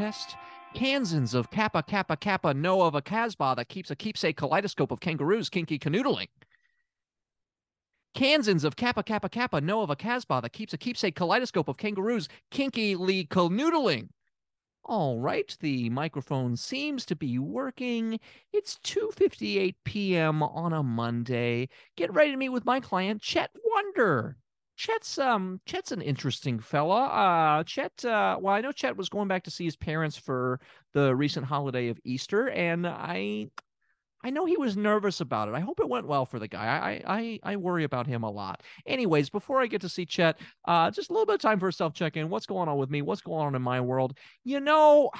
Test, test. Kansans of Kappa Kappa Kappa know of a Casbah that keeps a keepsake kaleidoscope of kangaroos kinky canoodling. Kansans of Kappa Kappa Kappa know of a Casbah that keeps a keepsake kaleidoscope of kangaroos kinky lee canoodling. All right, the microphone seems to be working. It's 2:58 p.m. on a Monday. Get ready to meet with my client Chet Wonder. Chet's um Chet's an interesting fella. Uh Chet uh well I know Chet was going back to see his parents for the recent holiday of Easter and I I know he was nervous about it. I hope it went well for the guy. I I I worry about him a lot. Anyways, before I get to see Chet, uh just a little bit of time for a self check-in. What's going on with me? What's going on in my world? You know,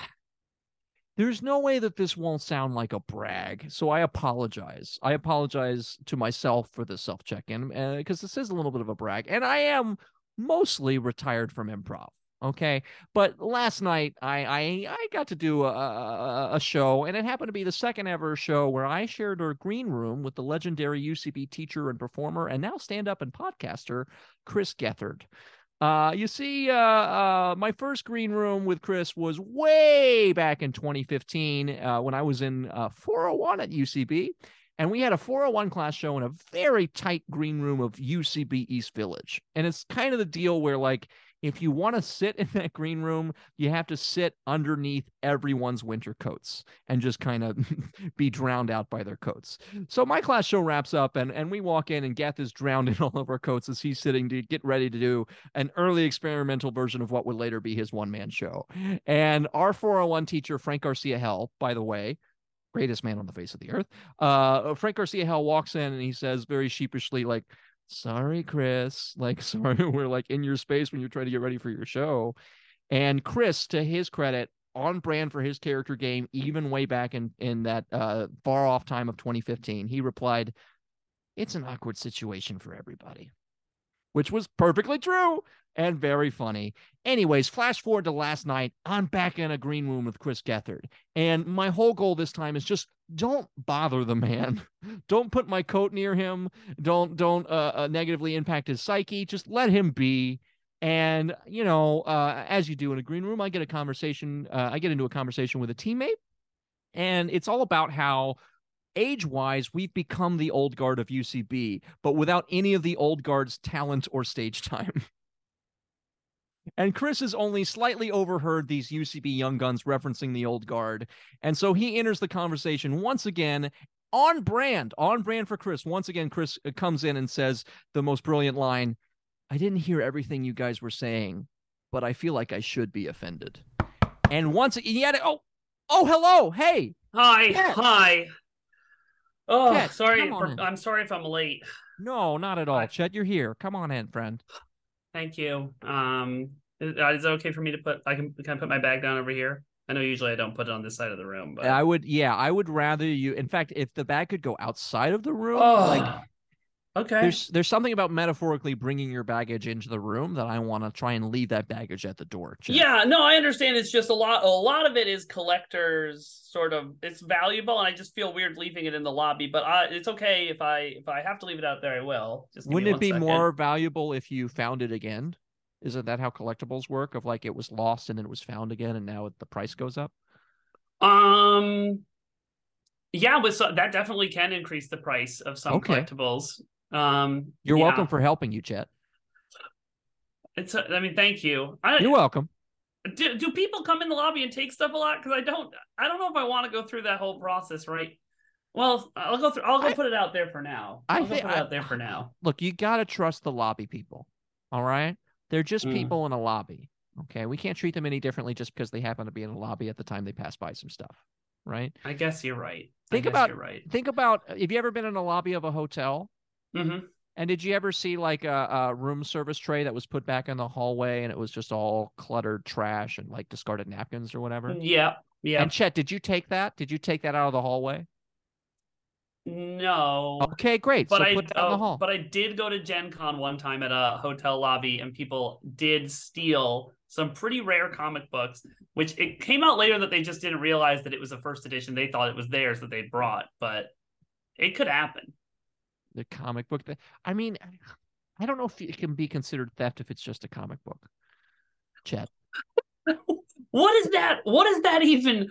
there's no way that this won't sound like a brag. So I apologize. I apologize to myself for this self check in because uh, this is a little bit of a brag. And I am mostly retired from improv. Okay. But last night I I, I got to do a, a, a show, and it happened to be the second ever show where I shared a green room with the legendary UCB teacher and performer and now stand up and podcaster, Chris Gethard. Uh, you see, uh, uh, my first green room with Chris was way back in 2015 uh, when I was in uh, 401 at UCB. And we had a 401 class show in a very tight green room of UCB East Village. And it's kind of the deal where, like, if you want to sit in that green room, you have to sit underneath everyone's winter coats and just kind of be drowned out by their coats. So my class show wraps up and, and we walk in and Geth is drowned in all of our coats as he's sitting to get ready to do an early experimental version of what would later be his one man show. And our 401 teacher, Frank Garcia-Hejl, by the way, greatest man on the face of the earth, uh, Frank Garcia-Hejl walks in and he says very sheepishly, like, sorry chris. Like sorry we're like in your space when you're trying to get ready for your show. And chris to his credit on brand for his character game even way back in in that uh far off time of 2015 he replied it's an awkward situation for everybody which was perfectly true and very funny. Anyways, flash forward to last night. I'm back in a green room with Chris Gethard. And my whole goal this time is just don't bother the man. don't put my coat near him. Don't don't uh, uh, negatively impact his psyche. Just let him be. And you know, uh, as you do in a green room, I get a conversation. Uh, I get into a conversation with a teammate, and it's all about how age wise, we've become the old guard of UCB, but without any of the old guard's talent or stage time. and Chris has only slightly overheard these UCB young guns referencing the old guard. And so he enters the conversation once again on brand, on brand for Chris. Once again, Chris uh, comes in and says the most brilliant line I didn't hear everything you guys were saying, but I feel like I should be offended. And once yet, oh, oh, hello, hey, Hi, Cat. hi. Oh, Cat, sorry. For. I'm sorry if I'm late. no, not at all. Hi. Chet, you're here. Come on in, friend. Thank you. Um, is, uh, is it okay for me to put? I can can I put my bag down over here? I know usually I don't put it on this side of the room, but I would, yeah, I would rather you. In fact, if the bag could go outside of the room, oh, like okay. there's there's something about metaphorically bringing your baggage into the room that I want to try and leave that baggage at the door. Chet. Yeah, no, I understand. It's just a lot. A lot of it is collectors, sort of. It's valuable, and I just feel weird leaving it in the lobby. But I, it's okay if I if I have to leave it out there. I will. Just Wouldn't it be second. more valuable if you found it again? Isn't that how collectibles work? Of like it was lost and then it was found again, and now the price goes up. Um, yeah, with so, that definitely can increase the price of some Okay. collectibles. Um, You're yeah. welcome for helping you, Chet. It's. a- I mean, thank you. I, You're welcome. do, do people come in the lobby and take stuff a lot? Because I don't. I don't know if I want to go through that whole process. Right. Well, I'll go through. I'll go I- put it out there for now. I I'll go thi- put it out there for now. Look, you got to trust the lobby people. All right? They're just Mm. people in a lobby. Okay? We can't treat them any differently just because they happen to be in a lobby at the time they pass by some stuff, right? I guess you're right. Think about- right. Think about have you ever been in a lobby of a hotel? Hmm And did you ever see like a, a room service tray that was put back in the hallway and it was just all cluttered trash and like discarded napkins or whatever? Yeah. Yeah. And Chet, did you take that? Did you take that out of the hallway? no. Okay, great. But so I put that in the hall. but I did go to Gen Con one time at a hotel lobby and people did steal some pretty rare comic books, which it came out later that they just didn't realize that it was a first edition. They thought it was theirs that they'd brought, but it could happen. The comic book. That, I mean, I don't know if it can be considered theft if it's just a comic book. Chet. What is that? What is that even?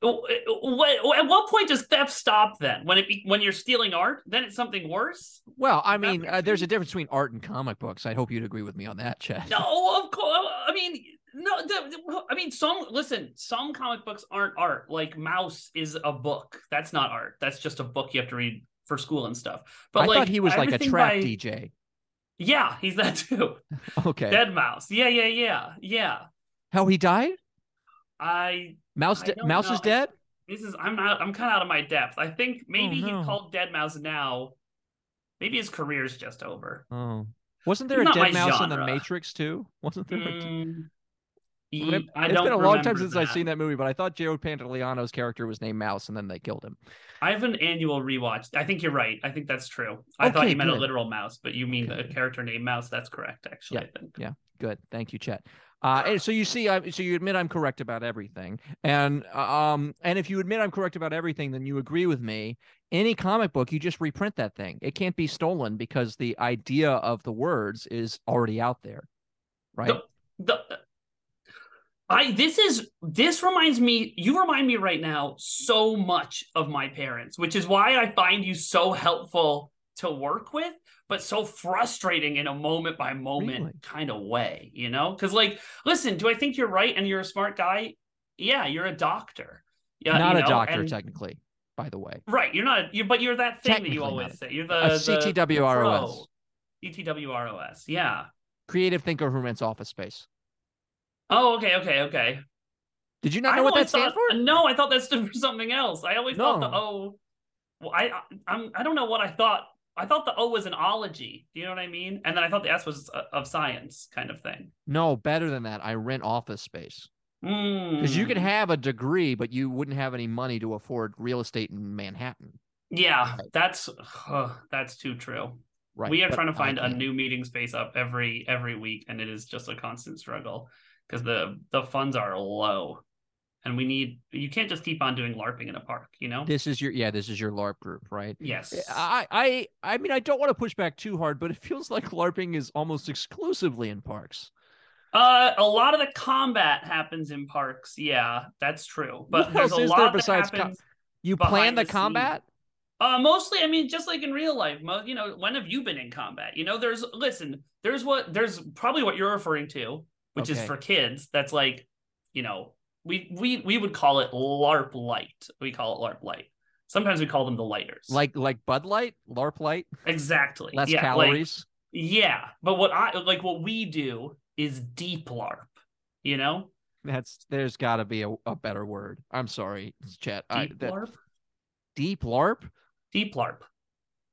What, at what point does theft stop then? When it when you're stealing art, then it's something worse. Well, I mean, uh, there's a difference between art and comic books. I hope you'd agree with me on that, Chad. No, of course. I mean, no. The, I mean, some listen. Some comic books aren't art. Like Maus is a book. That's not art. That's just a book you have to read for school and stuff. But I like, thought he was like a trap by- DJ. Yeah, he's that too. Okay. Dead Mouse. Yeah, yeah, yeah, yeah. How he died? I Mouse. I Mouse know. is dead. this is I'm not I'm kind of out of my depth. I think maybe Oh, no. he's called Dead Mouse now. Maybe his career's just over. Oh, wasn't there a dead mouse in the. Matrix too? Wasn't there? Mm, Rem- ye- I it's been a long time since I've seen that movie, but I thought Joe Pantoliano's character was named Mouse, and then they killed him. I have an annual rewatch. I think you're right. I think that's true. I thought you meant good. a literal mouse, but you mean Okay. a character named Mouse. That's correct, actually. I think. Good, thank you, Chet. Uh, and so you see, I, so you admit I'm correct about everything, and um, and if you admit I'm correct about everything, then you agree with me. Any comic book, you just reprint that thing. It can't be stolen because the idea of the words is already out there, right? The, I this is this reminds me. You remind me right now so much of my parents, which is why I find you so helpful to work with, but so frustrating in a moment by moment Really? kind of way. You know, because like, listen, do I think you're right and you're a smart guy? Yeah, you're a doctor. Yeah, Not you a doctor, and- technically, by the way. Right, you're not. You but you're that thing that you always say. You're the, A the the CTWROS. CTWROS. Yeah. Creative Thinker Who Rents Office Space. Oh, okay, okay, okay. Did you not I know what that always stands thought- for? No, I thought that stood for something else. I always thought the O. Well, I I- I'm I don't know what I thought. I thought the O was an ology. Do you know what I mean? And then I thought the S was uh, of science, kind of thing. No, better than that. I rent office space. Because Because you can have a degree, but you wouldn't have any money to afford real estate in Manhattan. Yeah, Right. that's uh, that's too true. Right. we are trying to find a new meeting space up every every week, and it is just a constant struggle because the the funds are low, and we need. You can't just keep on doing LARPing in a park, you know. This is your yeah, this is your LARP group, right? yes. I I I mean I don't want to push back too hard, but it feels like LARPing is almost exclusively in parks. Uh, a lot of the combat happens in parks. Yeah, that's true. But What there's a there lot that besides co- happens. You plan the, the combat? Uh, mostly, I mean, just like in real life, mo- you know, when have you been in combat? You know, there's listen, there's what there's probably what you're referring to, which is for kids. That's like, you know, we we we would call it LARP light. We call it LARP light. Sometimes we call them the lighters. Like like Bud Light, LARP Light, exactly, less yeah, like- calories. yeah, but what I like, what we do is deep LARP. You know, That's there's got to be a, a better word. I'm sorry, Chet. I, deep that, LARP, deep LARP. deep LARP.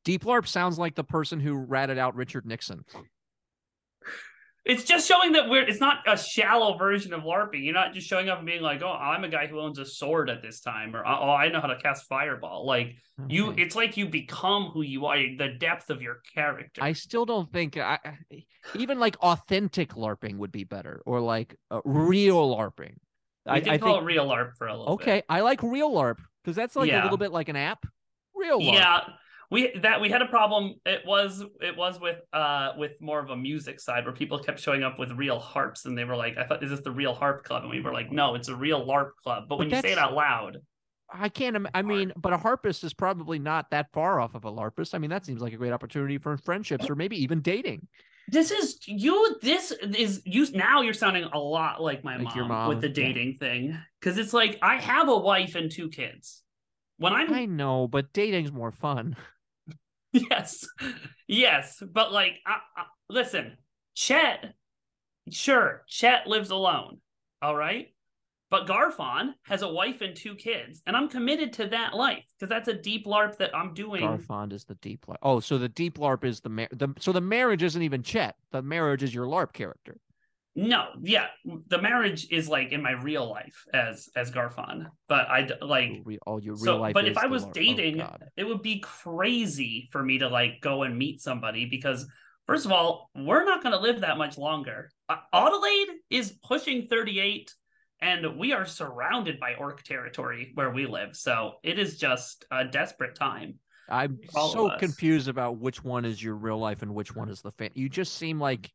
Deep LARP sounds like the person who ratted out Richard Nixon. It's just showing that we're. It's not a shallow version of LARPing. You're not just showing up and being like, "Oh, I'm a guy who owns a sword at this time," or "Oh, I know how to cast fireball." Like you, it's like you become who you are. The depth of your character. I still don't think I, even like authentic LARPing would be better, or like uh, real LARPing. I, did I call think it real LARP for a little bit. okay, I like real LARP because that's like a little bit like an app. Real LARP. Yeah, we that we had a problem. It was it was with uh with more of a music side where people kept showing up with real harps and they were like, "I thought is this the real harp club?" And we were like, "No, it's a real LARP club." But when you say it out loud, I can't. im- I mean, but a harpist is probably not that far off of a LARPist. I mean, that seems like a great opportunity for friendships or maybe even dating. This is you. This is you. Now you're sounding a lot like my Like mom, mom, with the yeah. dating thing, because it's like I have a wife and two kids. when I'm I know, but dating's more fun. yes, yes, but like, I, I, listen, Chet, sure, Chet lives alone, all right, but Garfon has a wife and two kids, and I'm committed to that life because that's a deep LARP that I'm doing. Garfond is the deep LARP. Oh, so the deep LARP is the, mar- the so the marriage isn't even Chet. The marriage is your LARP character. No, yeah, the marriage is like in my real life as as Garfon, but I like oh, your real so. life. But if I was. Oh, dating, God. it would be crazy for me to like go and meet somebody because first of all, we're not going to live that much longer. Uh, Adelaide is pushing thirty eight, and we are surrounded by orc territory where we live. So it is just a desperate time. I'm so us. confused about which one is your real life and which one is the fan. You just seem like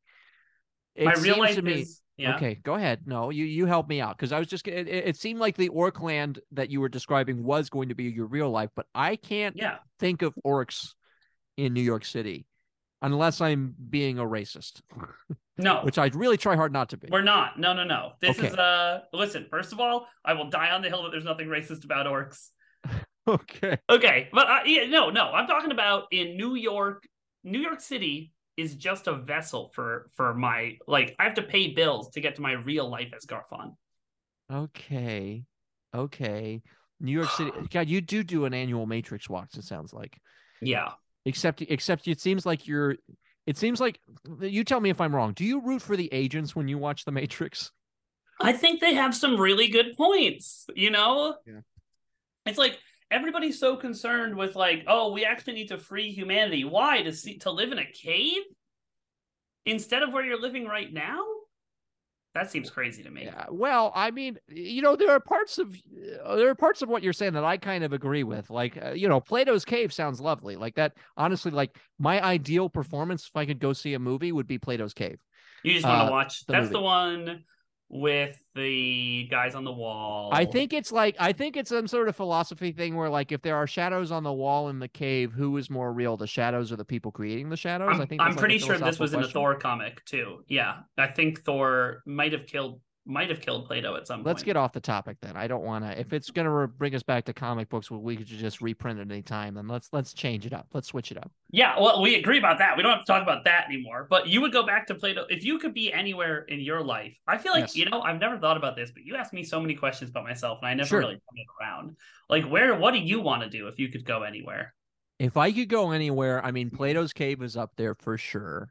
it my real life to me. is yeah. Okay, go ahead. No, you you help me out because I was just it, it seemed like the orc land that you were describing was going to be your real life, but I can't Yeah, think of orcs in New York City unless I'm being a racist, no, which I really try hard not to be. We're not. No, no, no. This Okay. is uh listen, first of all, I will die on the hill that there's nothing racist about orcs. Okay. Okay, but uh, yeah, no, no. I'm talking about in New York. New York City is just a vessel for for my like I have to pay bills to get to my real life as Garfon. Okay. Okay. New York City. God, you do do an annual Matrix walks. It sounds like. Yeah. Except, except it seems like you're. It seems like you tell me if I'm wrong. Do you root for the agents when you watch the Matrix? I think they have some really good points, you know? Yeah. It's like everybody's so concerned with like, oh, we actually need to free humanity. Why? To see to live in a cave instead of where you're living right now? That seems crazy to me. Yeah. Well, I mean, you know, there are parts of uh, there are parts of what you're saying that I kind of agree with. Like, uh, you know, Plato's Cave sounds lovely. Like that. Honestly, like my ideal performance if I could go see a movie would be Plato's Cave. You just want Uh, to watch the that's movie. the one with the guys on the wall. I think it's like I think it's some sort of philosophy thing where like if there are shadows on the wall in the cave, who is more real, the shadows or the people creating the shadows? I'm, I think I'm that's, like, pretty sure this was in a. Thor comic too. Yeah. I think Thor might have killed might have killed Plato at some point. Let's point. get off the topic then. I don't want to. If it's gonna re- bring us back to comic books, where we could just reprint at any time, then let's let's change it up. Let's switch it up. Yeah, well, we agree about that. We don't have to talk about that anymore. But you would go back to Plato if you could be anywhere in your life. I feel like Yes. you know I've never thought about this, but you asked me so many questions about myself, and I never Sure. really turned it around. Like, where? What do you want to do if you could go anywhere? If I could go anywhere, I mean, Plato's Cave is up there for sure.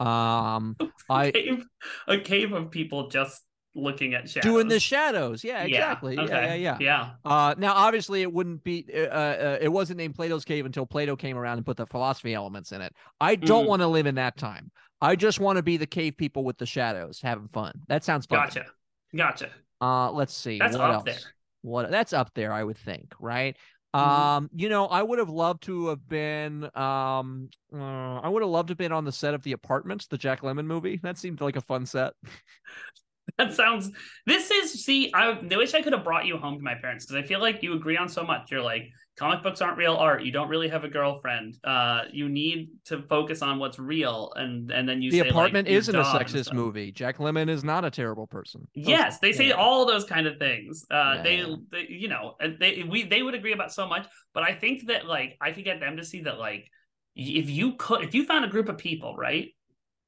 Um, I Cave, a cave of people just looking at shadows. doing the shadows. Yeah, exactly. Yeah, yeah, okay. yeah. yeah. Uh, now, obviously, it wouldn't be. Uh, uh, it wasn't named Plato's Cave until Plato came around and put the philosophy elements in it. I don't Mm. want to live in that time. I just want to be the cave people with the shadows, having fun. That sounds fun. Gotcha. Gotcha. Uh, let's see. That's what up else? there. What that's up there, I would think, right? Mhm. Um, you know, I would have loved to have been. Um, uh, I would have loved to have been on the set of the Apartments, the Jack Lemmon movie. That seemed like a fun set. That sounds. This is. See, I I wish I could have brought you home to my parents because I feel like you agree on so much. You're like, comic books aren't real art. You don't really have a girlfriend. Uh, you need to focus on what's real, and and then you the say, Apartment your isn't a sexist movie. Jack Lemmon is not a terrible person. Those- Yes, they say yeah. all those kind of things. Uh, they, Yeah. they, you know, they we they would agree about so much. But I think that like I could get them to see that like if you could if you found a group of people, right,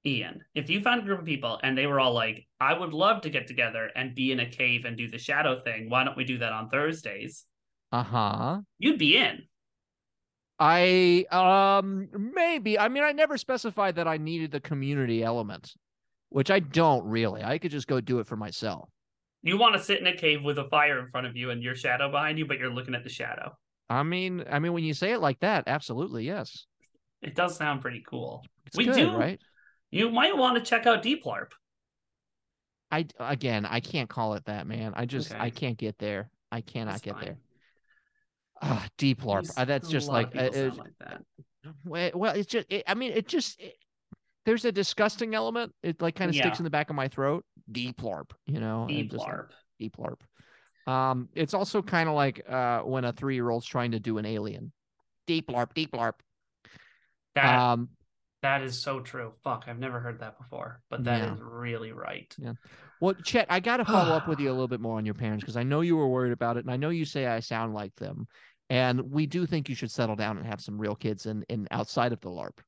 Ian, if you found a group of people and they were all like, I would love to get together and be in a cave and do the shadow thing. Why don't we do that on Thursdays? Uh huh. You'd be in. I um maybe. I mean, I never specified that I needed the community element, which I don't really. I could just go do it for myself. You want to sit in a cave with a fire in front of you and your shadow behind you, but you're looking at the shadow. I mean, I mean, when you say it like that, absolutely, yes. It does sound pretty cool. It's We good, do- right? You might want to check out Deep LARP. I again, I can't call it that, man. I just Okay. I can't get there. I cannot That's get fine. there. Ah, deep LARP. Uh, that's just like uh, uh, like that. well, it's just. It, I mean, it just. It, there's a disgusting element. It like kind of sticks in the back of my throat. Deep LARP, you know. and Deep like, LARP. deep LARP. Um, it's also kind of like uh when a three year old's trying to do an alien. Deep LARP, deep LARP. That Um, that is so true. Fuck, I've never heard that before, but that is Yeah. really right. Yeah. Well, Chet, I got to follow up with you a little bit more on your parents because I know you were worried about it, and I know you say I sound like them. And we do think you should settle down and have some real kids in, in outside of the LARP.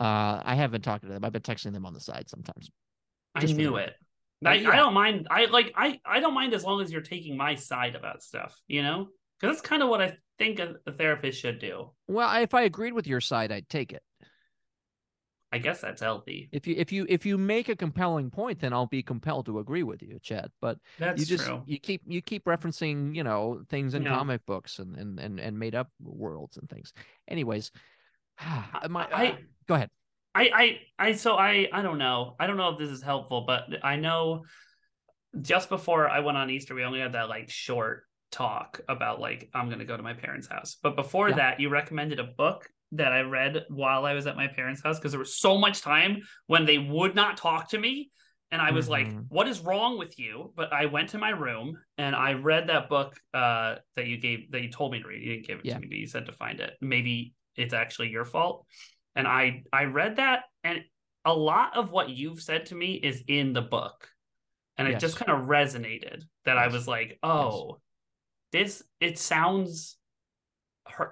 Uh, I haven't talked to them. I've been texting them on the side sometimes. I knew it. I, yeah. I don't mind. I like. I I don't mind as long as you're taking my side about stuff. You know, because that's kind of what I think a, a therapist should do. Well, if I agreed with your side, I'd take it. I guess that's healthy. If you if you if you make a compelling point, then I'll be compelled to agree with you, Chad. But That's you just true. you keep you keep referencing you know things in Yeah. comic books and and and, and made up worlds and things. Anyways, my I- uh, go ahead. I, I, I, so I, I don't know. I don't know if this is helpful, but I know just before I went on Easter, we only had that like short talk about like, I'm going to go to my parents' house. But before Yeah. that, you recommended a book that I read while I was at my parents' house because there was so much time when they would not talk to me. And I was like, Mhm. what is wrong with you? But I went to my room and I read that book uh, that you gave, that you told me to read. You didn't give it Yeah. to me, but you said to find it. Maybe it's actually your fault and i i read that and a lot of what you've said to me is in the book and it just kind of resonated that i was like oh this it sounds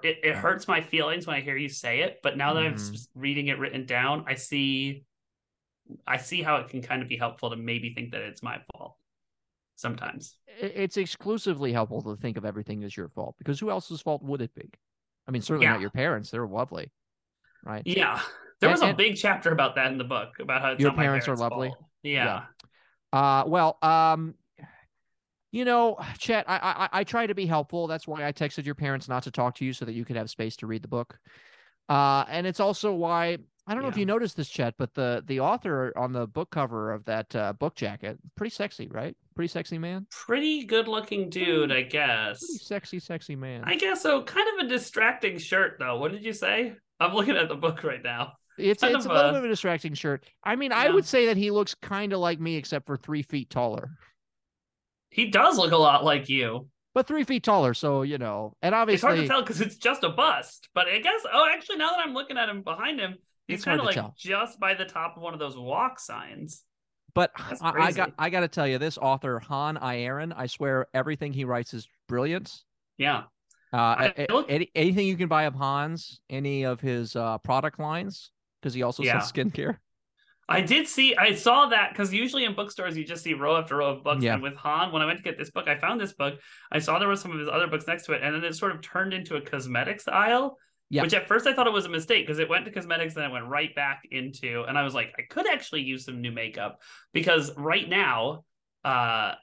it, it hurts my feelings when i hear you say it but now that i'm Mhm. reading it written down i see i see how it can kind of be helpful to maybe think that it's my fault sometimes It's exclusively helpful to think of everything as your fault because who else's fault would it be? I mean, certainly Yeah. not your parents. They're lovely, right? yeah there was a and- big chapter about that in the book about how it's Your my parents are lovely? fault. yeah. Uh, well, um, you know, Chet, I, I I try to be helpful. That's why I texted your parents not to talk to you so that you could have space to read the book. Uh, and it's also why I don't know if you noticed this, Chet, but the the author on the book cover of that uh, book jacket, pretty sexy, right? Pretty sexy man. pretty good looking dude, I guess. Pretty sexy, sexy man. I guess so. Kind of a distracting shirt, though. What did you say? I'm looking at the book right now. It's kind it's a little bit of a distracting shirt. I mean, I would say that he looks kind of like me, except for three feet taller. He does look a lot like you. But three feet taller, so you know, and obviously It's hard to tell because it's just a bust. But I guess, oh, actually, now that I'm looking at him behind him, he's kind of like tell. just by the top of one of those walk signs. But I, I got I got to tell you, this author Han Aaron, I swear everything he writes is brilliant. Yeah. Uh, a- a- look- any, anything you can buy of Hans, any of his uh, product lines, because he also Yeah. sells skincare. I did see, I saw that because usually in bookstores you just see row after row of books. Yeah. And with Han, when I went to get this book, I found this book. I saw there were some of his other books next to it, and then it sort of turned into a cosmetics aisle. Yeah. Which at first I thought it was a mistake because it went to cosmetics, then it went right back into, and I was like, I could actually use some new makeup because right now, uh,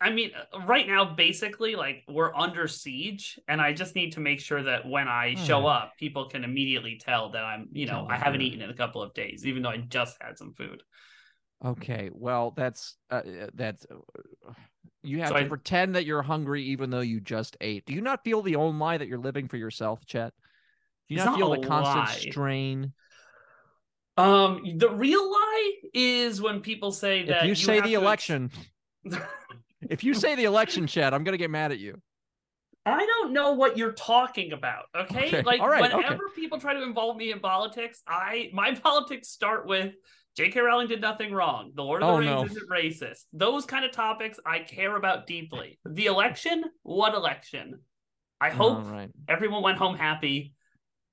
I mean, right now, basically, like we're under siege, and I just need to make sure that when I show Hmm. up, people can immediately tell that I'm, you know, I haven't eaten in a couple of days, even though I just had some food. Okay, well, that's uh, uh, that's uh, you have So to I- pretend that you're hungry even though you just ate. Do you not feel the own lie that you're living for yourself, Chet? Do you not feel the constant lie. strain? Um, the real lie is when people say that If you, say have the to election, if you say the election, Chet, I'm gonna get mad at you. I don't know what you're talking about. Okay, Okay, like right, okay. whenever people try to involve me in politics, I my politics start with J.K. Rowling did nothing wrong. The Lord of Oh, the Rings no. isn't racist. Those kind of topics I care about deeply. The election, what election? I hope right. everyone went home happy,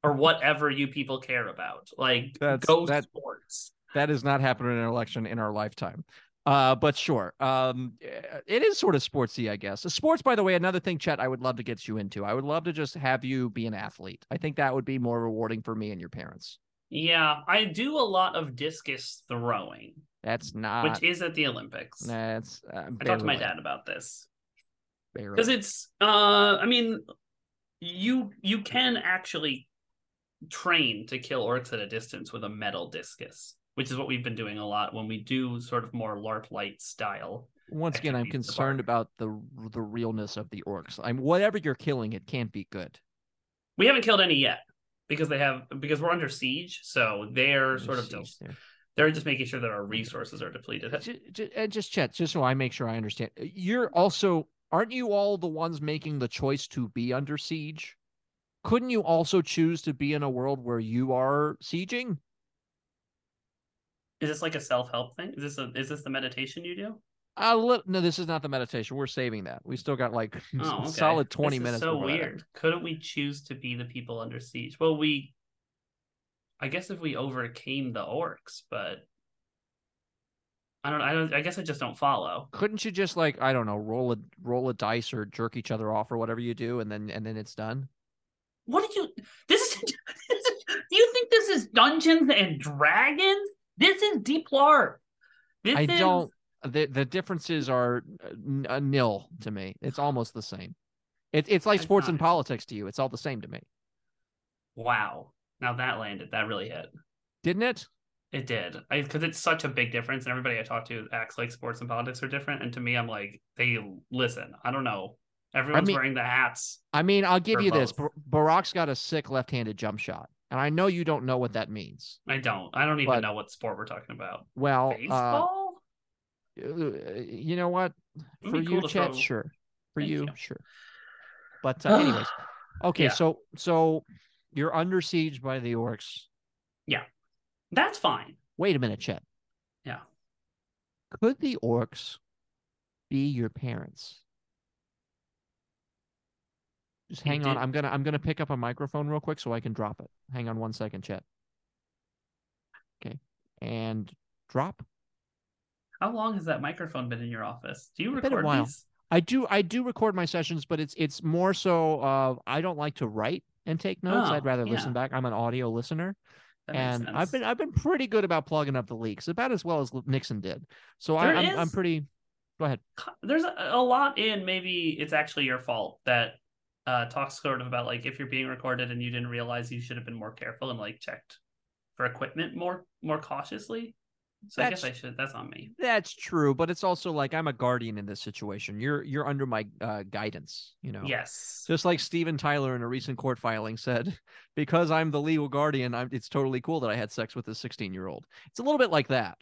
or whatever you people care about. Like That's- go that- sports. that has not happened in an election in our lifetime. Uh, but sure. Um, eh, it is sort of sportsy, I guess. Sports, by the way, another thing, Chet, I would love to get you into. I would love to just have you be an athlete. I think that would be more rewarding for me and your parents. Yeah, I do a lot of discus throwing, That's not. which is at the Olympics. That's. Uh, I talked to my dad about this. Because it's uh i mean you you can actually train to kill orcs at a distance with a metal discus which is what we've been doing a lot when we do sort of more larp light style Once again, I'm the concerned about the the realness of the orcs. I'm whatever you're killing, it can't be good. we haven't killed any yet because they have because we're under siege so they're sort of there. they're just making sure that our resources are depleted and just chat, just so I make sure I understand. You're also aren't you all the ones making the choice to be under siege? Couldn't you also choose to be in a world where you are sieging? Is this like a self-help thing is this a is this the meditation you do A little, no, this is not the meditation. We're saving that. We still got like Oh, okay. solid twenty This is minutes. So before that weird. Couldn't we choose to be the people under siege? Well, we. I guess if we overcame the orcs, but I don't. I don't. I guess I just don't follow. Couldn't you just like I don't know, roll a roll a dice or jerk each other off or whatever you do, and then and then it's done? What did you? This is. This is do you think this is Dungeons and Dragons? This is Deep LARP. This I is, don't. The the differences are uh, n- a nil to me. It's almost the same. It's it's like It's sports and politics to you. It's all the same to me, Wow. Now that landed. That really hit. didn't it? It did. Because it's such a big difference, and everybody I talk to acts like sports and politics are different. And to me, I'm like, they listen. I don't know. Everyone's mean- wearing the hats. I mean, I'll give you this. both. Bar- Barack's got a sick left-handed jump shot, and I know you don't know what that means. I don't. I don't even But- know what sport we're talking about. Well, uh, Baseball. uh, you know what? For cool you, Chet, throw- sure. For Thank you, you. sure. But uh, anyways, okay. Yeah. So so you're under siege by the orcs. Yeah, that's fine. Wait a minute, Chet. Yeah. Could the orcs be your parents? Just hang on. I'm gonna I'm gonna pick up a microphone real quick so I can drop it. Hang on one second, Chet. Okay. And drop. How long has that microphone been in your office? Do you It's been a record while. these? I do I do record my sessions, but it's it's more so uh I don't like to write and take notes. Oh, I'd rather yeah. listen back. I'm an audio listener. That and I've been I've been pretty good about plugging up the leaks, about as well as Nixon did. So I, There I'm I'm pretty. Go ahead. there's a, a lot in maybe it's actually your fault that uh talks sort of about like if you're being recorded and you didn't realize you should have been more careful and like checked for equipment more more cautiously so i guess i That's- should that's on me That's true, but it's also like I'm a guardian in this situation. You're you're under my uh, guidance. You know. yes Just like Steven Tyler in a recent court filing said, because I'm the legal guardian, I'm, it's totally cool that I had sex with a 16 year old. It's a little bit like that.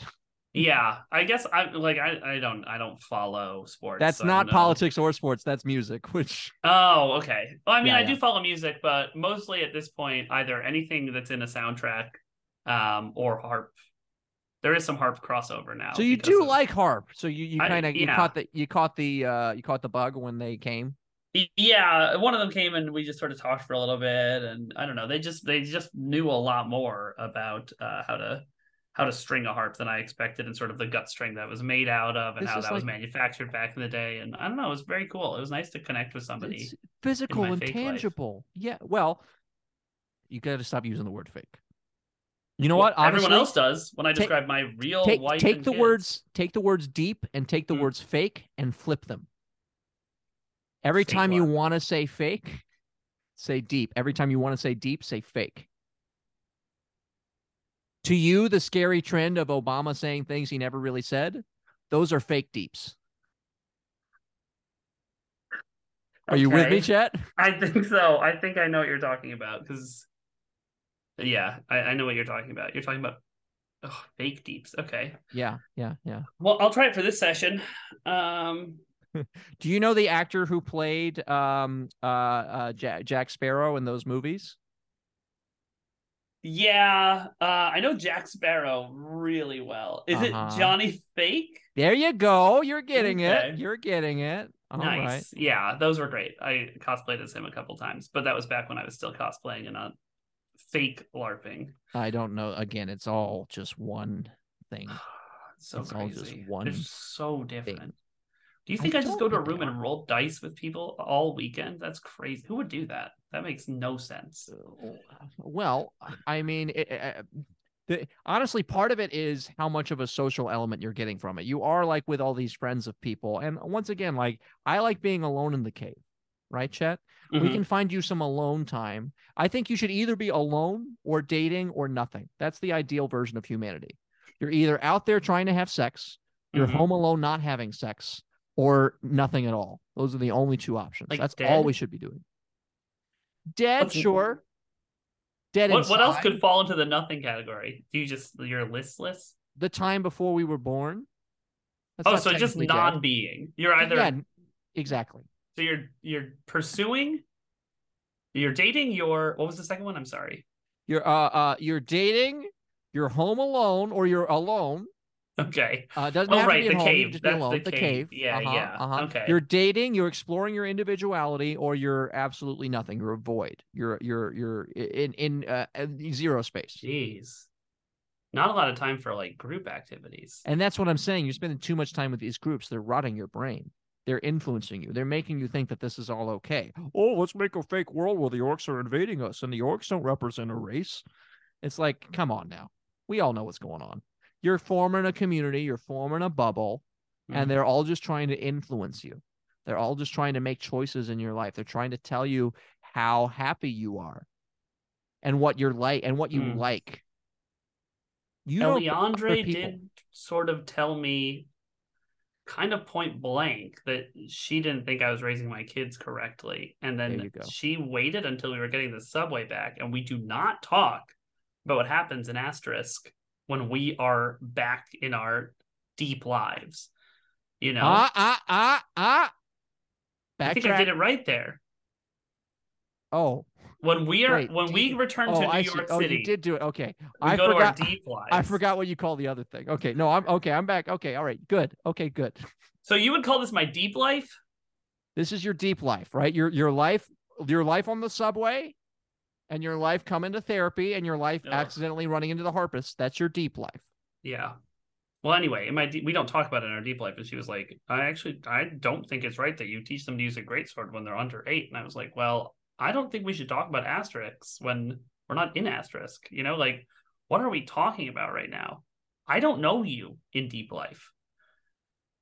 Yeah i guess i like i i don't i don't follow sports That's so not politics or sports. That's music, which oh okay well i mean Yeah, i yeah. do follow music but mostly at this point either anything that's in a soundtrack um or harp there is some harp crossover now so you do of- like harp. So you, you kind of you yeah. caught the you caught the uh you caught the bug when they came. yeah one of them came and we just sort of talked for a little bit and i don't know they just they just knew a lot more about uh, how to how to string a harp than i expected and sort of the gut string that was made out of and This how that was manufactured back in the day and i don't know it was very cool it was nice to connect with somebody physical and fake life. tangible. Yeah. Well, you got to stop using the word fake. You know Well, what? Honestly, everyone else does when i take- describe my real take wife take the kids. words take the words deep and take the Mm. words fake and flip them. Every Fake time you want to say fake, say deep. Every time you want to say deep, say fake. To you, the scary trend of Obama saying things he never really said, those are fake deeps. Are you with me. Chet? i think so i think i know what you're talking about because yeah I, I know what you're talking about you're talking about oh, fake deeps okay Yeah, yeah, yeah. Well, I'll try it for this session. Um, Do you know the actor who played um uh, uh Jack, Jack Sparrow in those movies? Yeah, uh, I know Jack Sparrow really well. Is Uh-huh. it Johnny Fake? There you go. You're getting Okay. it. You're getting it. All right. nice. Yeah, those were great. I cosplayed as him a couple times, but that was back when I was still cosplaying and not fake LARPing. I don't know. Again, it's all just one thing. so It's all just one They're so different. thing. Do you think I, just go to a room and roll dice with people all weekend? That's crazy. Who would do that? That makes no sense. Well, I mean, it, uh, the, honestly, part of it is how much of a social element you're getting from it. You are like with all these friends of people, and once again, like I like being alone in the cave, right, Chet? we Mhm. can find you some alone time. I think you should either be alone or dating or nothing. That's the ideal version of humanity. You're either out there trying to have sex, you're Mhm. home alone not having sex, or nothing at all. Those are the only two options. Like That's all we should be doing. Dead, What's- sure. Dead What, what else could fall into the nothing category? Do you just you're listless? the time before we were born? That's oh, so just technically non-being. You're either Yeah, exactly. so you're you're pursuing, you're dating. Your what was the second one? I'm sorry. You're uh uh you're dating, you're home alone, or you're alone, Okay. Uh, doesn't Oh, have right, to be the home. Cave. can just be That's alone. the The cave. cave. Yeah, uh-huh, yeah. uh-huh. Okay. You're dating. You're exploring your individuality, or you're absolutely nothing. You're a void. You're you're you're in in uh, zero space. Jeez. Not a lot of time for like group activities. And that's what I'm saying. You're spending too much time with these groups. They're rotting your brain. They're influencing you. They're making you think that this is all okay. Oh, let's make a fake world where the orcs are invading us and the orcs don't represent a race. It's like, come on now. We all know what's going on. You're forming a community, you're forming a bubble, Mhm. and they're all just trying to influence you. They're all just trying to make choices in your life. They're trying to tell you how happy you are and what you're like and what you Hmm. like. You Eliandre did sort of tell me kind of point blank that she didn't think I was raising my kids correctly. And then she waited until we were getting the subway back. And we do not talk about what happens in Asterisk when we are back in our deep lives. You know, Ah, ah, ah, ah. I think I did it right there. Oh, When we are Wait, when we return oh, to New I see. York Oh, City, you did do it. Okay, we I go forgot. to our deep lives. I forgot what you call the other thing. Okay, no, I'm okay. I'm back. Okay, all right, good. Okay, good. So you would call this my deep life? This is your deep life, right? Your your life, your life on the subway, and your life coming to therapy, and your life Ugh. accidentally running into the harpist. That's your deep life. Yeah. Well, anyway, in my deep, we don't talk about it in our deep life. And she was like, I actually, I don't think it's right that you teach them to use a greatsword when they're under eight. And I was like, well, I don't think we should talk about asterisks when we're not in asterisk. You know, like, what are we talking about right now? I don't know you in deep life.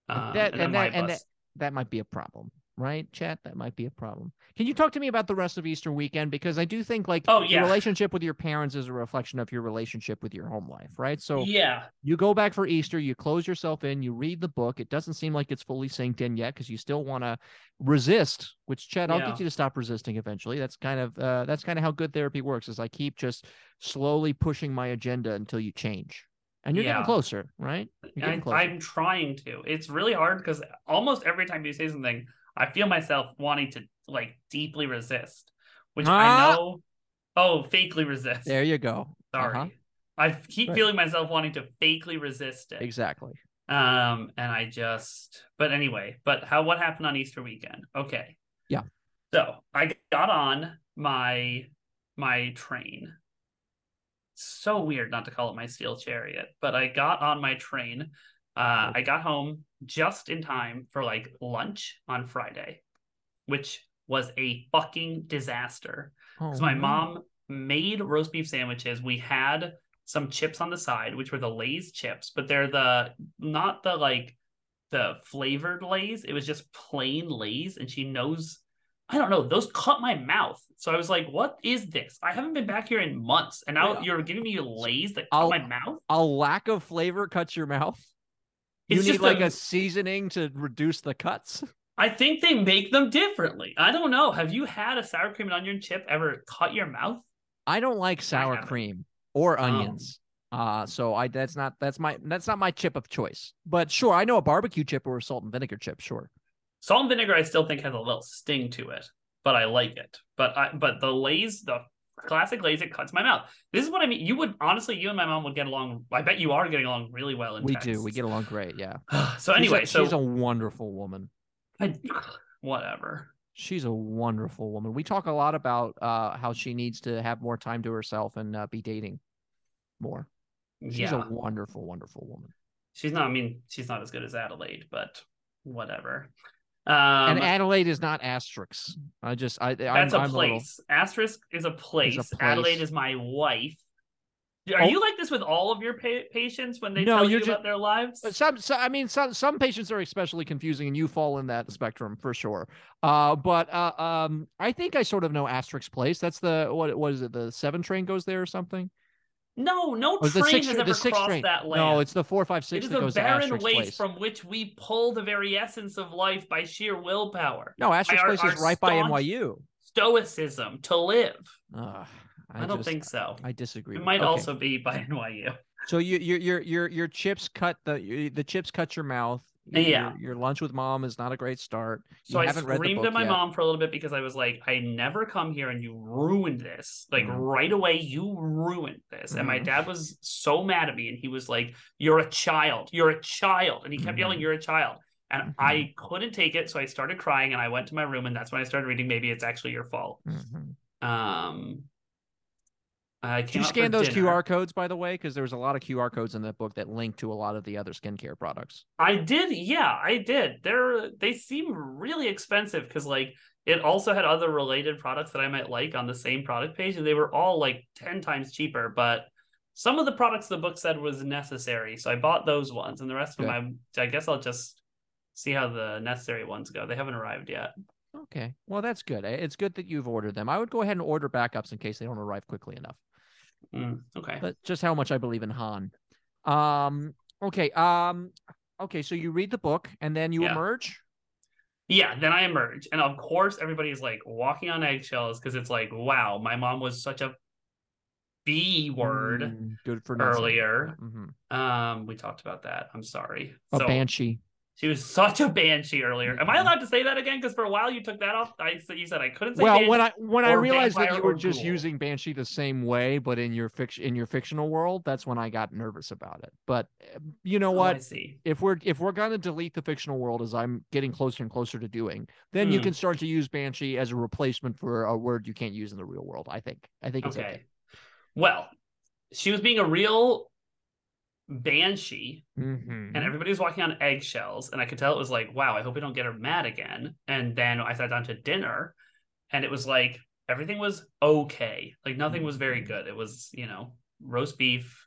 And Um, that- and, and that- and bus- That might be a problem, right, chat? That might be a problem. Can you talk to me about the rest of Easter weekend? Because I do think like Oh, your yeah. relationship with your parents is a reflection of your relationship with your home life, right? So yeah, you go back for Easter, you close yourself in, you read the book. It doesn't seem like it's fully synced in yet because you still want to resist. Which, Chad, I'll Yeah. get you to stop resisting eventually. That's kind of uh, that's kind of how good therapy works. Is I keep just slowly pushing my agenda until you change, and you're Yeah. getting closer, right? Getting closer. I'm trying to. It's really hard because almost every time you say something, I feel myself wanting to like deeply resist, which I Ah! know. Oh, fakely resist. There you go. Sorry. Uh-huh. I keep Right. feeling myself wanting to fakely resist it. Exactly. Um, and I just, but anyway, but how what happened on Easter weekend? Okay. Yeah. So I got on my my train. So weird not to call it my steel chariot, but I got on my train. Uh, I got home just in time for like lunch on Friday, which was a fucking disaster because Oh, my no. mom made roast beef sandwiches. We had some chips on the side, which were the Lay's chips, but they're the not the like the flavored Lay's. It was just plain Lay's, and she knows. I don't know. Those cut my mouth, so I was like, "What is this? I haven't been back here in months, and now Yeah. you're giving me Lay's that cut I'll- my mouth." A lack of flavor cuts your mouth. You It's need just like a- a seasoning to reduce the cuts. I think they make them differently. I don't know. Have you had a sour cream and onion chip ever cut your mouth? I don't like sour cream or Oh. onions. Uh so I that's not that's my that's not my chip of choice. But sure, I know a barbecue chip or a salt and vinegar chip, sure. Salt and vinegar, I still think has a little sting to it, but I like it. But I but the Lay's, the classic Lay's, it cuts my mouth. This is what I mean. You would honestly, you and my mom would get along. I bet you are getting along really well in We do. We get along great, yeah. so She's a- anyway, so she's a wonderful woman. I, whatever. She's a wonderful woman. We talk a lot about uh how she needs to have more time to herself and uh, be dating more. She's yeah, a wonderful, wonderful woman. she's not. I mean, she's not as good as Adelaide, but whatever. Um, and Adelaide is not asterisk. I just I that's I'm, a I'm little- place. Asterisk is a place. place. Adelaide is my wife. Are Oh. you like this with all of your pa- patients when they No, tell you you're about their lives? But some, I mean, some some patients are especially confusing, and you fall in that spectrum for sure. Uh, but uh, um, I think I sort of know Asterix Place. That's the what? What is it? The seven train goes there or something? No, no oh, is the train six has ever crossed train? that land. No, it's the four five it six is that a barren waste from which we pull the very essence of life by sheer willpower, No, Asterix our- Place is our right by NYU. stoicism to live. Ugh, I, don't just- think so. I disagree. It might okay. also be by NYU. So you your your your your chips cut the the chips cut your mouth. Yeah. Your, your lunch with mom is not a great start. You So I haven't read the screamed at my yet. mom for a little bit because I was like, I never come here and you ruined this. Like Mm. right away, you ruined this. And my Mhm. dad was so mad at me and he was like, You're a child. You're a child. And he kept yelling, Mhm. You're a child. And. I couldn't take it. So I started crying and I went to my room and that's when I started reading Maybe It's Actually Your Fault. Mhm. Um I Did you scan those dinner. QR codes, by the way? Because there was a lot of QR codes in that book that linked to a lot of the other skincare products. I did, yeah, I did. They're they seem really expensive because like it also had other related products that I might like on the same product page, and they were all like 10 times cheaper. But some of the products the book said was necessary. So I bought those ones, and the rest of them I I guess I'll just see how the necessary ones go. They haven't arrived yet. Okay. Well, that's good. It's good that you've ordered them. I would go ahead and order backups in case they don't arrive quickly enough. Mm, okay. But just how much I believe in Han. Um. Okay. Um. Okay. So you read the book and then you Yeah. emerge. Yeah, then I emerge. And of course everybody's like walking on eggshells because it's like, wow, my mom was such a B word. Mm, good for earlier. Mhm. Um, we talked about that. I'm sorry. A So- banshee. She was such a banshee earlier. Am I Mhm. allowed to say that again? Because for a while you took that off. I said you said I couldn't say. Well, when I when I realized that you were just ghoul. using banshee the same way, but in your fiction in your fictional world, that's when I got nervous about it. But eh, you know Oh, what? see. if we're if we're gonna delete the fictional world as I'm getting closer and closer to doing, then you Hmm. can start to use banshee as a replacement for a word you can't use in the real world. I think. I think it's Okay. okay. Well, she was being a real banshee, Mhm. and everybody was walking on eggshells, and I could tell it was like, wow, I hope we don't get her mad again. And then I sat down to dinner, and it was like everything was okay. Like nothing was very Mhm. good. It was you know roast beef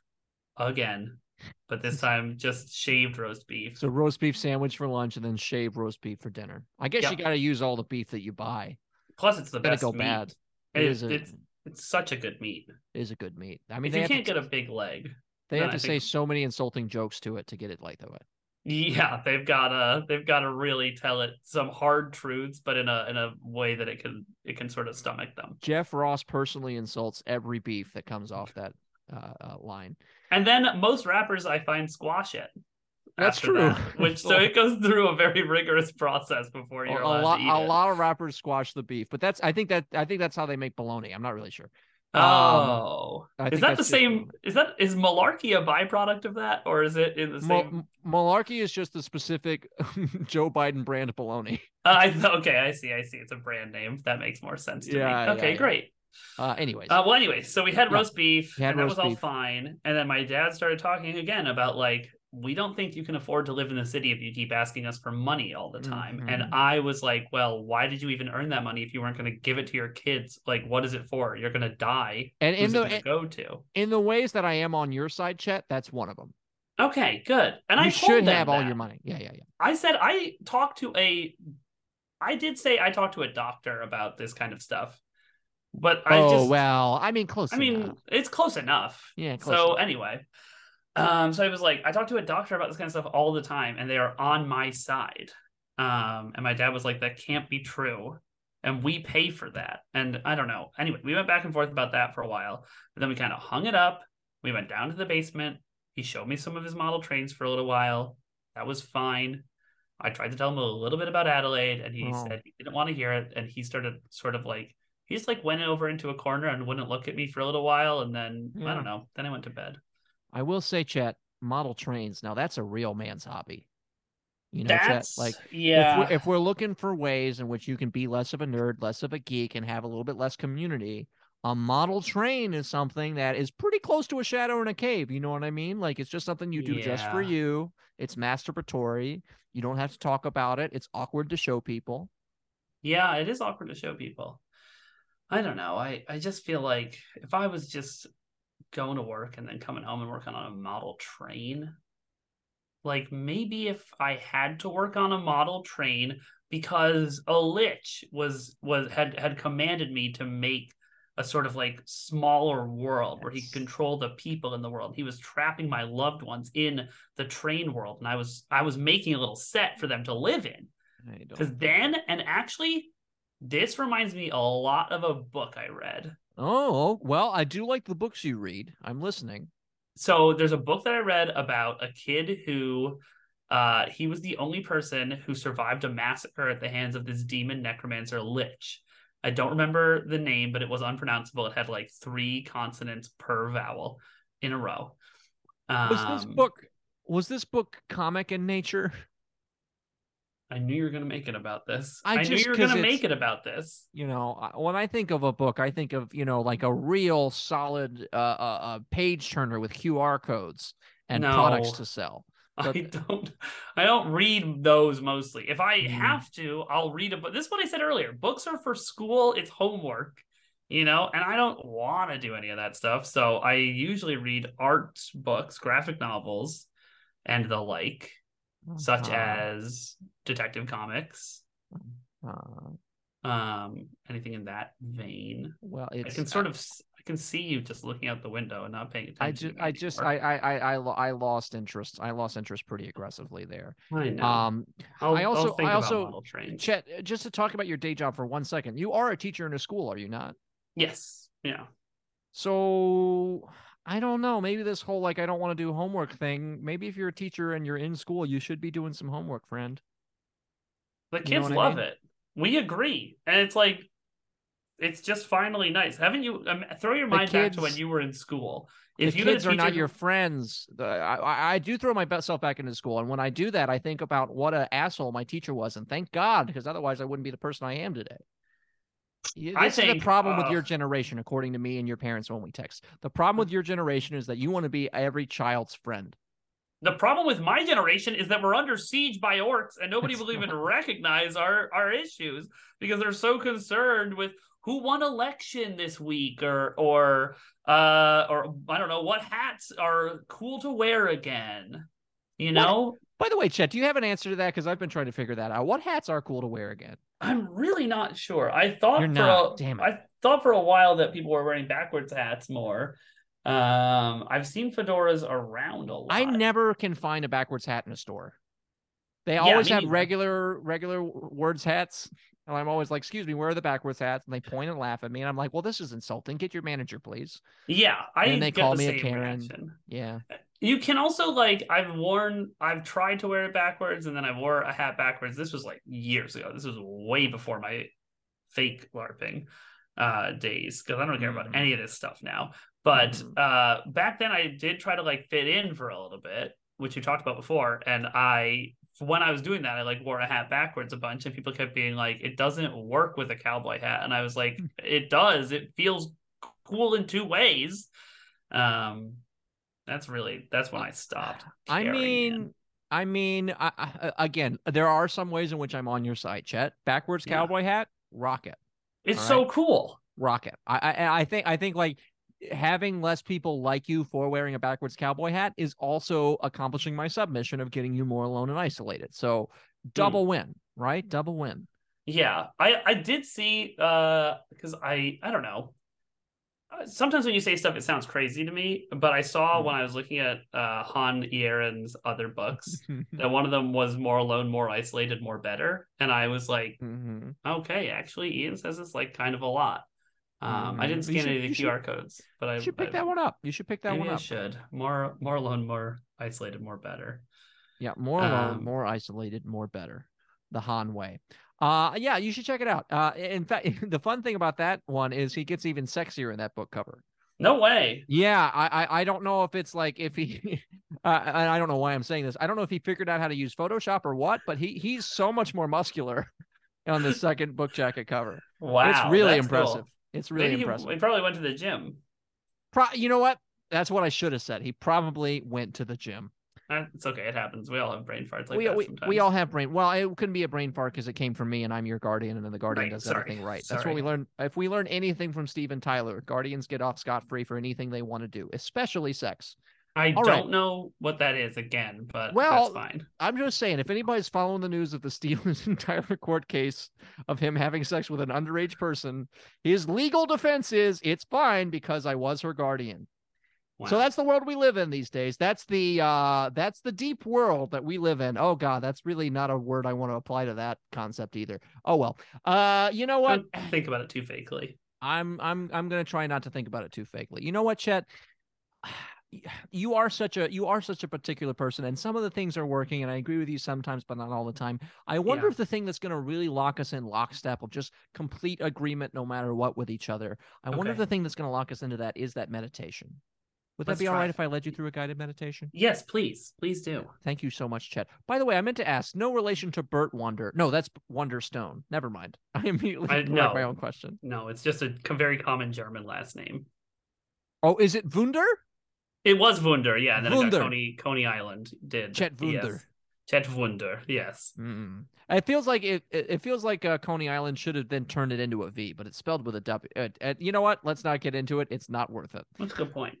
again, but this time just shaved roast beef. So roast beef sandwich for lunch and then shaved roast beef for dinner. I guess Yep. you got to use all the beef that you buy. Plus, it's the Gonna best go meat. bad. It It is. a It's it's such a good meat. it is a good meat. I mean, if you can't to, get a big leg, they have to say think- so many insulting jokes to it to get it like that. way. yeah, they've got to they've got to really tell it some hard truths, but in a in a way that it can it can sort of stomach them. Jeff Ross personally insults every beef that comes off that uh, uh, line. And then most rappers I find squash it. That's true. that, which so it goes through a very rigorous process before you're a allowed lot, a it. lot of rappers squash the beef, but that's I think that I think that's how they make bologna. I'm not really sure. Um, Oh, I is that the same? Is that is malarkey a byproduct of that, or is it in the same? malarkey is just the specific Joe Biden brand baloney. Uh, I okay, I see, I see. It's a brand name. That makes more sense to Yeah, me. Okay, yeah. great. Uh, anyways, Uh, well, anyway, so we had Yeah. roast beef, had and that roast was all beef. fine. And then my dad started talking again about like, we don't think you can afford to live in the city if you keep asking us for money all the time. Mhm. And I was like, well, why did you even earn that money if you weren't going to give it to your kids? Like, what is it for? You're going to die. and in Who's it the go to? in the ways that I am on your side, Chet, that's one of them. Okay, good. And you I should have all that. your money. Yeah, yeah, yeah. I said I talked to a I did say I talked to a doctor about this kind of stuff. But I oh just well, I mean, close. I mean, enough. it's close enough. yeah. Close So enough. anyway, um, so I was like, I talked to a doctor about this kind of stuff all the time, and they are on my side. Um, and my dad was like, that can't be true. And we pay for that. And I don't know. Anyway, we went back and forth about that for a while. But then we kind of hung it up. We went down to the basement. He showed me some of his model trains for a little while. That was fine. I tried to tell him a little bit about Adelaide, and he Oh. said he didn't want to hear it. And he started sort of like he just like went over into a corner and wouldn't look at me for a little while, and then I don't know. Then I went to bed. I will say, Chet, model trains. Now that's a real man's hobby. You know, That's Chet, like yeah. if we're, if we're looking for ways in which you can be less of a nerd, less of a geek, and have a little bit less community, a model train is something that is pretty close to a shadow in a cave. You know what I mean? Like it's just something you do just for you. It's masturbatory. You don't have to talk about it. It's awkward to show people. Yeah, it is awkward to show people. I don't know. I I just feel like if I was just going to work and then coming home and working on a model train, like maybe if I had to work on a model train because a lich was was had had commanded me to make a sort of like smaller world where he Yes. could control the people in the world. He was trapping my loved ones in the train world and I was I was making a little set for them to live in. Because then, and actually, this reminds me a lot of a book I read. Oh, well, I do like the books you read. I'm listening. So there's a book that I read about a kid who Uh, he was the only person who survived a massacre at the hands of this demon necromancer Lich. I don't remember the name, but it was unpronounceable. It had like three consonants per vowel in a row. Was this Um, book was this book comic in nature? I knew you were going to make it about this. I I, knew you were going to make it about this. You know, when I think of a book, I think of you know like a real solid uh, uh, uh page turner with QR codes and products to sell. I don't I don't read those mostly. If I Mm. have to, I'll read a book. This is what I said earlier. Books are for school, it's homework, you know, and I don't want to do any of that stuff. So I usually read art books, graphic novels, and the like, such Uh, as Detective Comics, uh, um, anything in that vein. well, I can sort of I can see you just looking out the window and not paying attention. I just, I just. I, I, I, I, lost interest. I lost interest pretty aggressively there. I know. Um, I'll, I also- I also-. Chet, uh, just to talk about your day job for one second, you are a teacher in a school, are you not? Yes. Yeah. So I don't know. Maybe this whole like I don't want to do homework thing. Maybe if you're a teacher and you're in school, you should be doing some homework, friend. The You know kids I love mean? it. We agree, and it's like, it's just finally nice. Haven't you? Um, throw your The mind back to when you were in school. the If a kids are not your friends. The- I, I, I do throw myself back into school, and when I do that, I think about what an asshole my teacher was, and thank God, because otherwise I wouldn't be the person I am today. This is the problem with your uh, generation, according to me and your parents when we text. The problem with your generation is that you want to be every child's friend. the problem with my generation is that we're under siege by orcs, and nobody will even recognize our our issues because they're so concerned with who won election this week, or or uh or I don't know what hats are cool to wear again. You know, By the way, Chet, do you have an answer to that? Because I've been trying to figure that out. What hats are cool to wear again? I'm really not sure. I thought You're for not. a, Damn it. I thought for a while that people were wearing backwards hats more. Um, I've seen fedoras around a lot. I never can find a backwards hat in a store. They always me have regular regular words hats. And I'm always like, excuse me, where are the backwards hats? And they point and laugh at me. And I'm like, well, this is insulting. Get your manager, please. Yeah, I And they get call the me a Karen. reaction. Yeah. You can also like I've worn I've tried to wear it backwards and then I wore a hat backwards. This was like years ago. This was way before my fake LARPing uh days because I don't care about any of this stuff now. But Mhm. uh back then I did try to like fit in for a little bit, which you talked about before. And I when I was doing that, I like wore a hat backwards a bunch and people kept being like, it doesn't work with a cowboy hat. And I was like, it does. It feels cool in two ways. Um that's really that's when I stopped. I mean, it. I mean, I, I, again, there are some ways in which I'm on your side, Chet. Backwards Yeah. cowboy hat, rock it. it's all so right. cool. rock it. I, I I think I think like having less people like you for wearing a backwards cowboy hat is also accomplishing my submission of getting you more alone and isolated. So double win, right? Double win. Yeah, I I did see uh because I I don't know. Uh, Sometimes when you say stuff, it sounds crazy to me. But I saw Hmm. when I was looking at uh Han Ieren's other books that one of them was more alone, more isolated, more better, and I was like, mm-hmm. okay, actually, Ian says it's like kind of a lot. Um, I Mhm. didn't scan should- any the should- QR codes, but I should pick I- that one up. You should pick that one I up. should more more alone, more isolated, more better. Yeah, more alone, Um, more isolated, more better. The Han way. Uh yeah, you should check it out. Uh in fact, the fun thing about that one is he gets even sexier in that book cover. No way. Yeah, I, I I don't know if it's like if he, uh, and I don't know why I'm saying this. I don't know if he figured out how to use Photoshop or what, but he he's so much more muscular on the second book jacket cover. Wow, it's really impressive. cool. It's really Maybe impressive. he probably went to the gym. Pro- you know what? That's what I should have said. He probably went to the gym. Uh, It's okay. It happens. We all have brain farts like we, that we, sometimes. we all have brain. Well, it couldn't be a brain fart because it came from me, and I'm your guardian, and then the guardian Right, does sorry, everything right. That's what we learn. If we learn anything from Steven Tyler, guardians get off scot free for anything they want to do, especially sex. I All don't right. know what that is again, but Well, that's fine. I'm just saying, if anybody's following the news of the Stevenson Tyler court case of him having sex with an underage person, his legal defense is it's fine because I was her guardian. So that's the world we live in these days. That's the uh that's the deep world that we live in. Oh god, that's really not a word I want to apply to that concept either. Oh well. Uh you know what? Don't think about it too fakely. I'm I'm I'm gonna try not to think about it too fakely. You know what, Chet? You are such a you are such a particular person and some of the things are working and i agree with you sometimes but not all the time. I wonder Yeah. if the thing that's going to really lock us in lockstep of just complete agreement no matter what with each other i wonder if the thing that's going to lock us into that is that meditation. Would Let's that be all right it. if i led you through a guided meditation? Yes, please, please do. thank you so much chet. By the way i meant to ask no relation to burt wonder no that's wonderstone. Never mind. I immediately I- correct my own question. No, it's just a very common German last name. oh is it wunder It was Wunder, yeah, and then Wunder. Coney Coney Island did. Chet Wunder. Yes. Chet Wunder, yes. Mm. It feels like it. It it feels like uh, Coney Island should have then turned it into a V, but it's spelled with a W. Uh, uh, you know what? Let's not get into it. It's not worth it. That's a good point.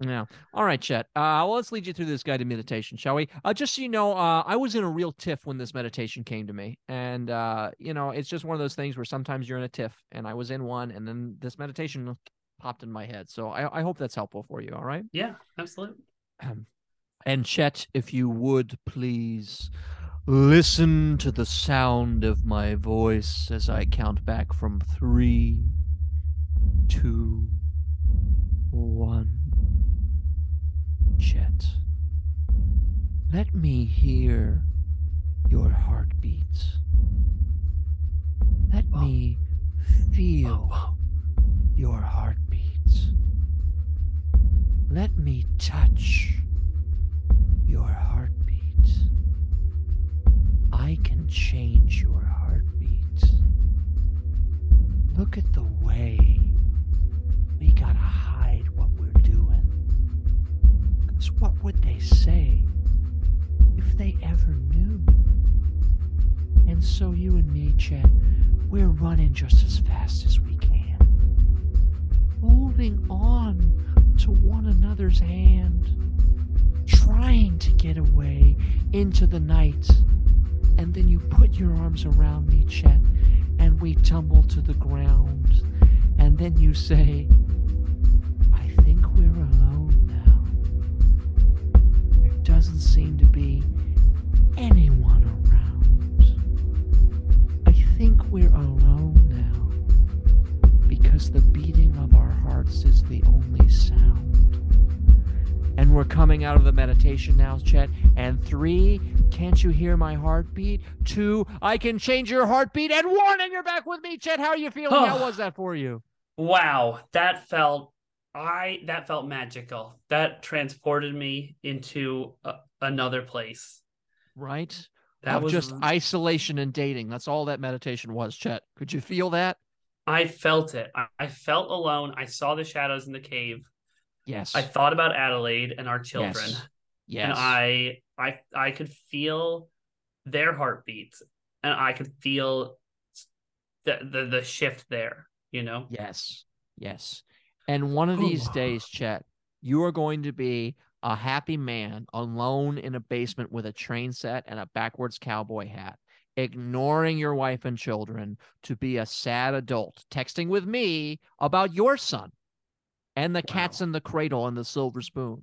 Yeah. All right, Chet. Uh, well, let's lead you through this guided meditation, shall we? Uh, just so you know, uh, I was in a real tiff when this meditation came to me, and uh, you know, it's just one of those things where sometimes you're in a tiff, and I was in one, and then this meditation popped in my head. So I, I hope that's helpful for you. All right. Yeah, absolutely. And Chet, if you would please listen to the sound of my voice as I count back from three, two, one. Chet, let me hear your heartbeats. Let me feel your heartbeats. Let me touch your heartbeat. I can change your heartbeat. Look at the way we gotta hide what we're doing. Because what would they say if they ever knew? And so you and me, Chet, we're running just as fast as we can holding on to one another's hand, trying to get away into the night. And then you put your arms around me, Chet, and we tumble to the ground. And then you say, I think we're alone now. There doesn't seem to be anyone around. I think we're alone because the beating of our hearts is the only sound. And we're coming out of the meditation now, Chet. And three, can't you hear my heartbeat? Two, I can change your heartbeat. And one, and you're back with me, Chet. How are you feeling? How was that for you? Wow, that felt I that felt magical. That transported me into a, another place. Right? That of was just isolation and dating. That's all that meditation was, Chet. Could you feel that? I felt it. I, I felt alone. I saw the shadows in the cave. Yes. I thought about Adelaide and our children. Yes. Yes. And I I I could feel their heartbeats and I could feel the the, the shift there, you know? Yes. Yes. And one of these Ooh. days, Chet, you are going to be a happy man alone in a basement with a train set and a backwards cowboy hat, ignoring your wife and children to be a sad adult, texting with me about your son and the cats in the cradle and the silver spoon.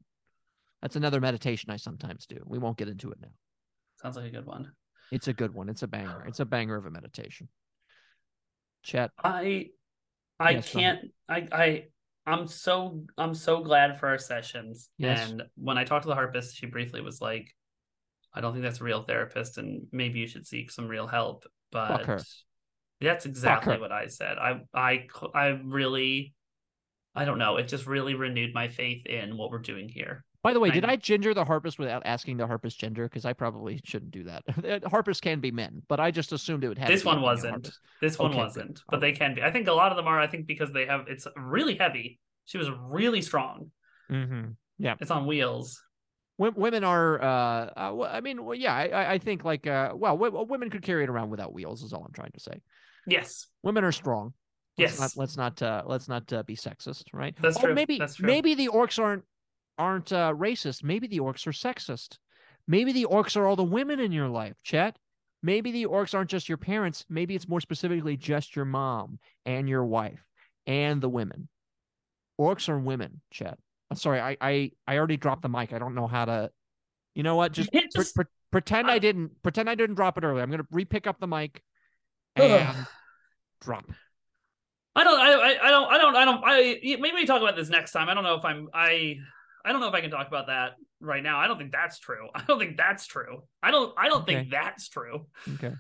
That's another meditation I sometimes do. We won't get into it now. Sounds like a good one. It's a good one. It's a banger. It's a banger of a meditation. Chet, I I Yes, can't I I I'm so I'm so glad for our sessions. Yes. And when I talked to the harpist, she briefly was like, I don't think that's a real therapist and maybe you should seek some real help. But that's exactly what I said. I I I really I don't know. It just really renewed my faith in what we're doing here. By the way, did Kind of. I ginger the harpist without asking the harpist gender? Because I probably shouldn't do that. harpists can be men, but I just assumed it would have. This one wasn't. This one Okay, wasn't, but Okay. they can be. I think a lot of them are. I think because they have it's really heavy. She was really strong. Mhm. Yeah, it's on wheels. Wo- Women are. Uh, uh, I mean, well, yeah, I, I- think like, uh, well, w- women could carry it around without wheels. Is all I'm trying to say. Yes. Women are strong. Let's Yes. not let's not uh, let's not uh, be sexist, right? That's Oh, true. Maybe That's true. maybe the orcs aren't aren't uh, racist. Maybe the orcs are sexist. Maybe the orcs are all the women in your life, Chet. Maybe the orcs aren't just your parents. Maybe it's more specifically just your mom and your wife and the women. Orcs are women, Chet. I'm sorry, I I, I already dropped the mic. I don't know how to. You know what? Just, can't pre- pre- pretend I, I- didn't pretend I didn't drop it earlier. I'm gonna re-pick up the mic and drop. I don't. I. I I don't. I don't. I don't. I maybe we talk about this next time. I don't know if I'm. I. I don't know if I can talk about that right now. I don't think that's true. I don't think that's true. I don't. I don't think that's true. Okay.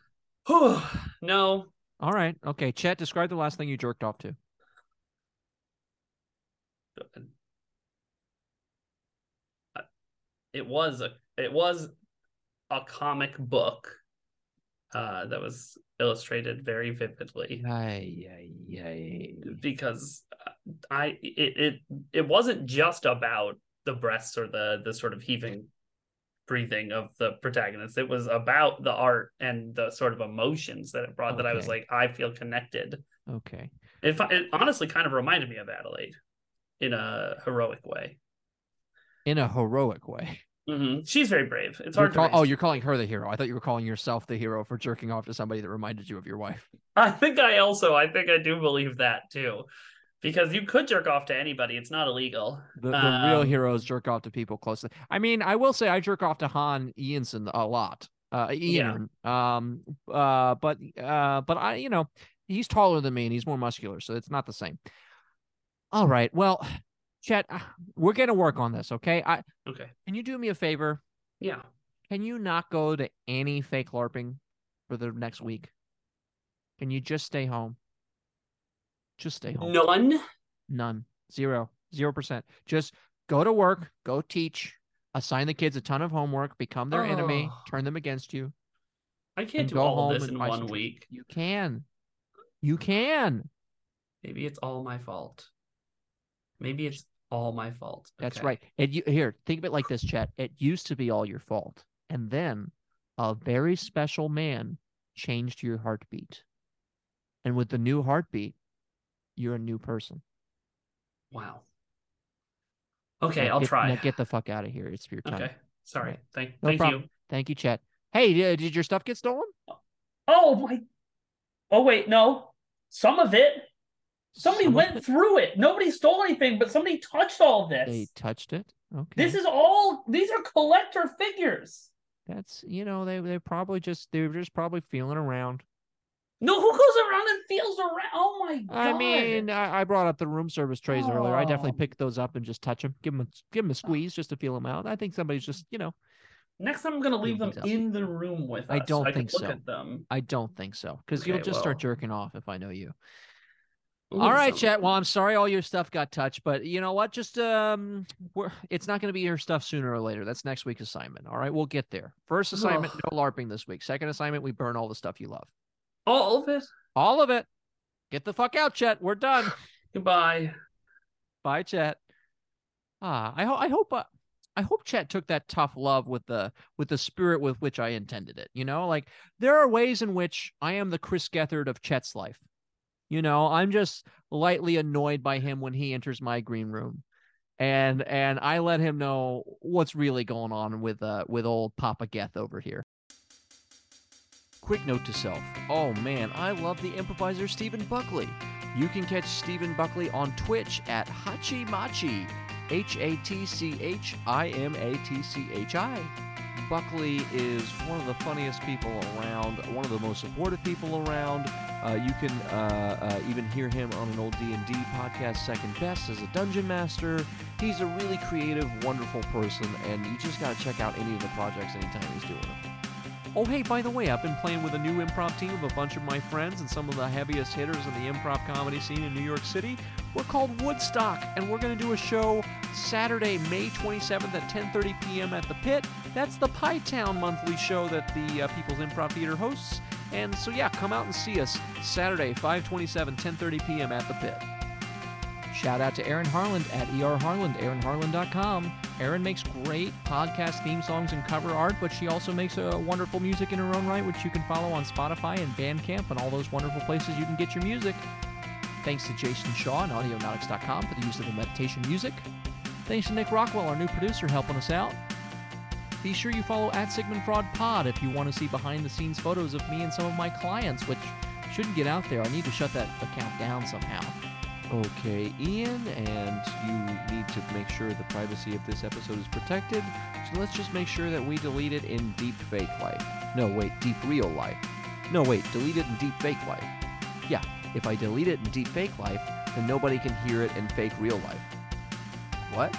no, All right. Okay. Chet, describe the last thing you jerked off to. It was a it was a comic book uh, that was illustrated very vividly Ay, ay, ay. because uh, I it, it it wasn't just about the breasts or the the sort of heaving breathing of the protagonist it was about the art and the sort of emotions that it brought that I was like I feel connected Okay. it, it honestly kind of reminded me of Adelaide in a heroic way In a heroic way. Hmm she's very brave it's hard to call- oh, you're calling her the hero. I thought you were calling yourself the hero for jerking off to somebody that reminded you of your wife. I think I also I think I do believe that too. Because you could jerk off to anybody. It's not illegal. The, the real Um, heroes jerk off to people close. To, I mean, I will say I jerk off to Han Ianson a lot. Uh, Ian. Um. Uh. But. Uh. But I. You know, he's taller than me and he's more muscular, so it's not the same. All right. Well, Chet, uh, we're gonna work on this. Okay. I Okay. can you do me a favor? Yeah. Can you not go to any fake LARPing for the next week? Can you just stay home? Just stay home. None. None. Zero. Zero percent. Just go to work, go teach, assign the kids a ton of homework, become their enemy, Oh. turn them against you. I can't do all this in one week. You can. You can. Maybe it's all my fault. Maybe it's all my fault. That's right. And you here, think of it like this, Chet. It used to be all your fault. And then a very special man changed your heartbeat. And with the new heartbeat, you're a new person. Wow. Okay, Now I'll get- try. Get the fuck out of here. It's your time. okay. Sorry. Right. Thank No thank problem. you. Thank you, Chet. Hey, uh, did your stuff get stolen? Oh my Oh wait, no. Some of it. Somebody went through it. Nobody stole anything, but somebody touched all this. They touched it. Okay. This is all these are collector figures. That's you know they they probably just they were just probably feeling around. No, who goes around and feels around? Oh my god! I mean, I, I brought up the room service trays earlier. I definitely Oh. pick those up and just touch them, give them a, give them a squeeze just to feel them out. I think somebody's just you know next time I'm gonna leave them in the room with us. I don't so I think look so. At them. I don't think so because you'll just start jerking off if I know you. All right, Chet. Well, I'm sorry all your stuff got touched, but you know what? Just um, we're it's not going to be your stuff sooner or later. That's next week's assignment. All right, we'll get there. First assignment, Ugh. no LARPing this week. Second assignment, we burn all the stuff you love. all of it. All of it. Get the fuck out, Chet. We're done. Goodbye. Bye, Chet. Ah, I hope I hope uh, I hope Chet took that tough love with the with the spirit with which I intended it. You know, like there are ways in which I am the Chris Gethard of Chet's life. You know, I'm just lightly annoyed by him when he enters my green room. And and I let him know what's really going on with uh with old Papa Geth over here. Quick note to self. Oh man, I love the improviser Stephen Buckley. You can catch Stephen Buckley on Twitch at HatchiMatchi, H A T C H I M A T C H I. Buckley is one of the funniest people around, one of the most supportive people around. Uh, you can uh, uh, even hear him on an old D&D podcast, Second Best, as a dungeon master. He's a really creative, wonderful person, and you just got to check out any of the projects anytime he's doing them. Oh, hey, by the way, I've been playing with a new improv team of a bunch of my friends and some of the heaviest hitters in the improv comedy scene in New York City. We're called Woodstock, and we're going to do a show Saturday, May 27th at 10:30 p.m. at the Pit. That's the Pie Town monthly show that the uh, People's Improv Theater hosts. And so, yeah, come out and see us Saturday, 527, 10:30 p.m. at the Pit. Shout out to Erin Harland at erharland, erinharland.com. Erin makes great podcast theme songs and cover art, but she also makes uh, wonderful music in her own right, which you can follow on Spotify and Bandcamp and all those wonderful places you can get your music. Thanks to Jason Shaw and Audionautix.com for the use of the meditation music. Thanks to Nick Rockwell, our new producer, helping us out. Be sure you follow at Sigmund Fraud Pod if you want to see behind the scenes photos of me and some of my clients, which shouldn't get out there. I need to shut that account down somehow. Okay, Ian, and you need to make sure the privacy of this episode is protected. So let's just make sure that we delete it in deep fake life. No, wait, deep real life. No, wait, delete it in deep fake life. Yeah, if I delete it in deep fake life, then nobody can hear it in fake real life. What?